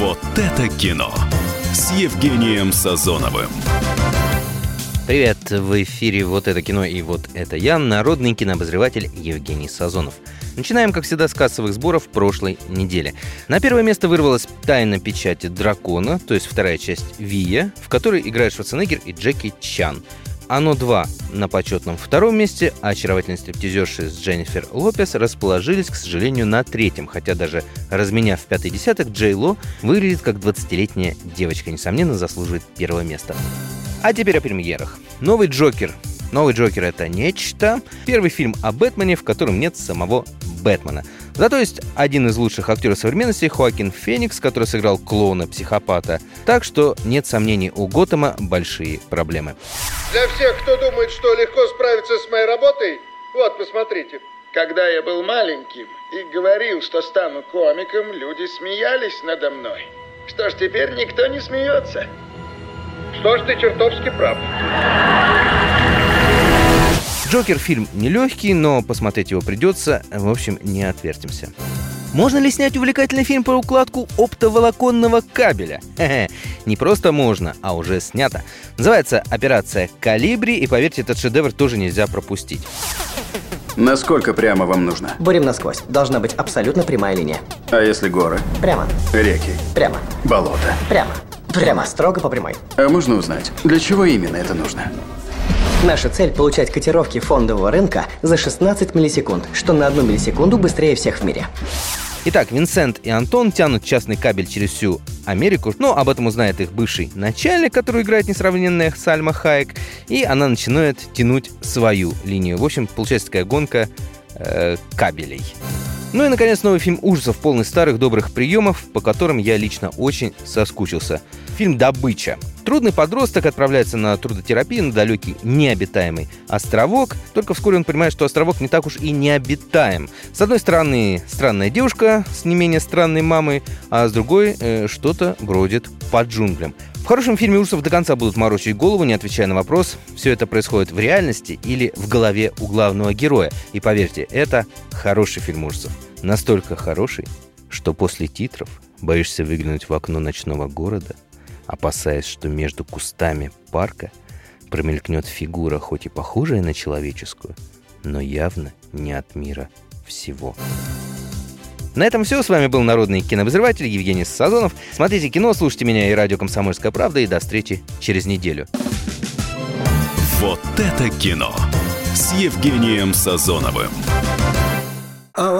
Вот это кино с Евгением Сазоновым. Привет, в эфире «Вот это кино» и «Вот это я», народный кинообозреватель Евгений Сазонов. Начинаем, как всегда, с кассовых сборов прошлой недели. На первое место вырвалась «Тайна печати дракона», то есть вторая часть «Вия», в которой играют Шварценеггер и Джеки Чан. «Оно 2» на почетном втором месте, а очаровательные стриптизерши с Дженнифер Лопес расположились, к сожалению, на третьем, хотя даже разменяв пятый десяток, Джей Ло выглядит как 20-летняя девочка, несомненно, заслуживает первого места. А теперь о премьерах. Новый Джокер. Новый Джокер — это нечто. Первый фильм о Бэтмене, в котором нет самого Бэтмена. Зато есть один из лучших актеров современности, Хоакин Феникс, который сыграл клоуна-психопата. Так что нет сомнений, у Готэма большие проблемы. Для всех, кто думает, что легко справиться с моей работой, вот, посмотрите. Когда я был маленьким и говорил, что стану комиком, люди смеялись надо мной. Что ж, теперь никто не смеется. Что ж, ты чертовски прав. Джокер фильм нелегкий, но посмотреть его придется. В общем, не отвертимся. Можно ли снять увлекательный фильм про укладку оптоволоконного кабеля? Хе-хе. Не просто можно, а уже снято. Называется «Операция Калибри», и поверьте, этот шедевр тоже нельзя пропустить. Насколько прямо вам нужно? Бурим насквозь. Должна быть абсолютно прямая линия. А если горы, Прямо. реки, Прямо. болота? Прямо. Прямо. Строго по прямой. А можно узнать, для чего именно это нужно? Наша цель – получать котировки фондового рынка за 16 миллисекунд, что на одну миллисекунду быстрее всех в мире. Итак, Винсент и Антон тянут частный кабель через всю Америку, но об этом узнает их бывший начальник, который играет несравненная Сальма Хайек, и она начинает тянуть свою линию. В общем, получается такая гонка э, кабелей. Ну и, наконец, новый фильм ужасов, полный старых добрых приемов, по которым я лично очень соскучился. Фильм «Добыча». Трудный подросток отправляется на трудотерапию на далекий необитаемый островок, только вскоре он понимает, что островок не так уж и необитаем. С одной стороны, странная девушка с не менее странной мамой, а с другой э, что-то бродит по джунглям. В хорошем фильме ужасов до конца будут морочить голову, не отвечая на вопрос, все это происходит в реальности или в голове у главного героя. И поверьте, это хороший фильм ужасов. Настолько хороший, что после титров боишься выглянуть в окно ночного города, опасаясь, что между кустами парка промелькнет фигура, хоть и похожая на человеческую, но явно не от мира всего. На этом все. С вами был народный кинообозреватель Евгений Сазонов. Смотрите кино, слушайте меня и радио «Комсомольская правда». И до встречи через неделю. Вот это кино с Евгением Сазоновым.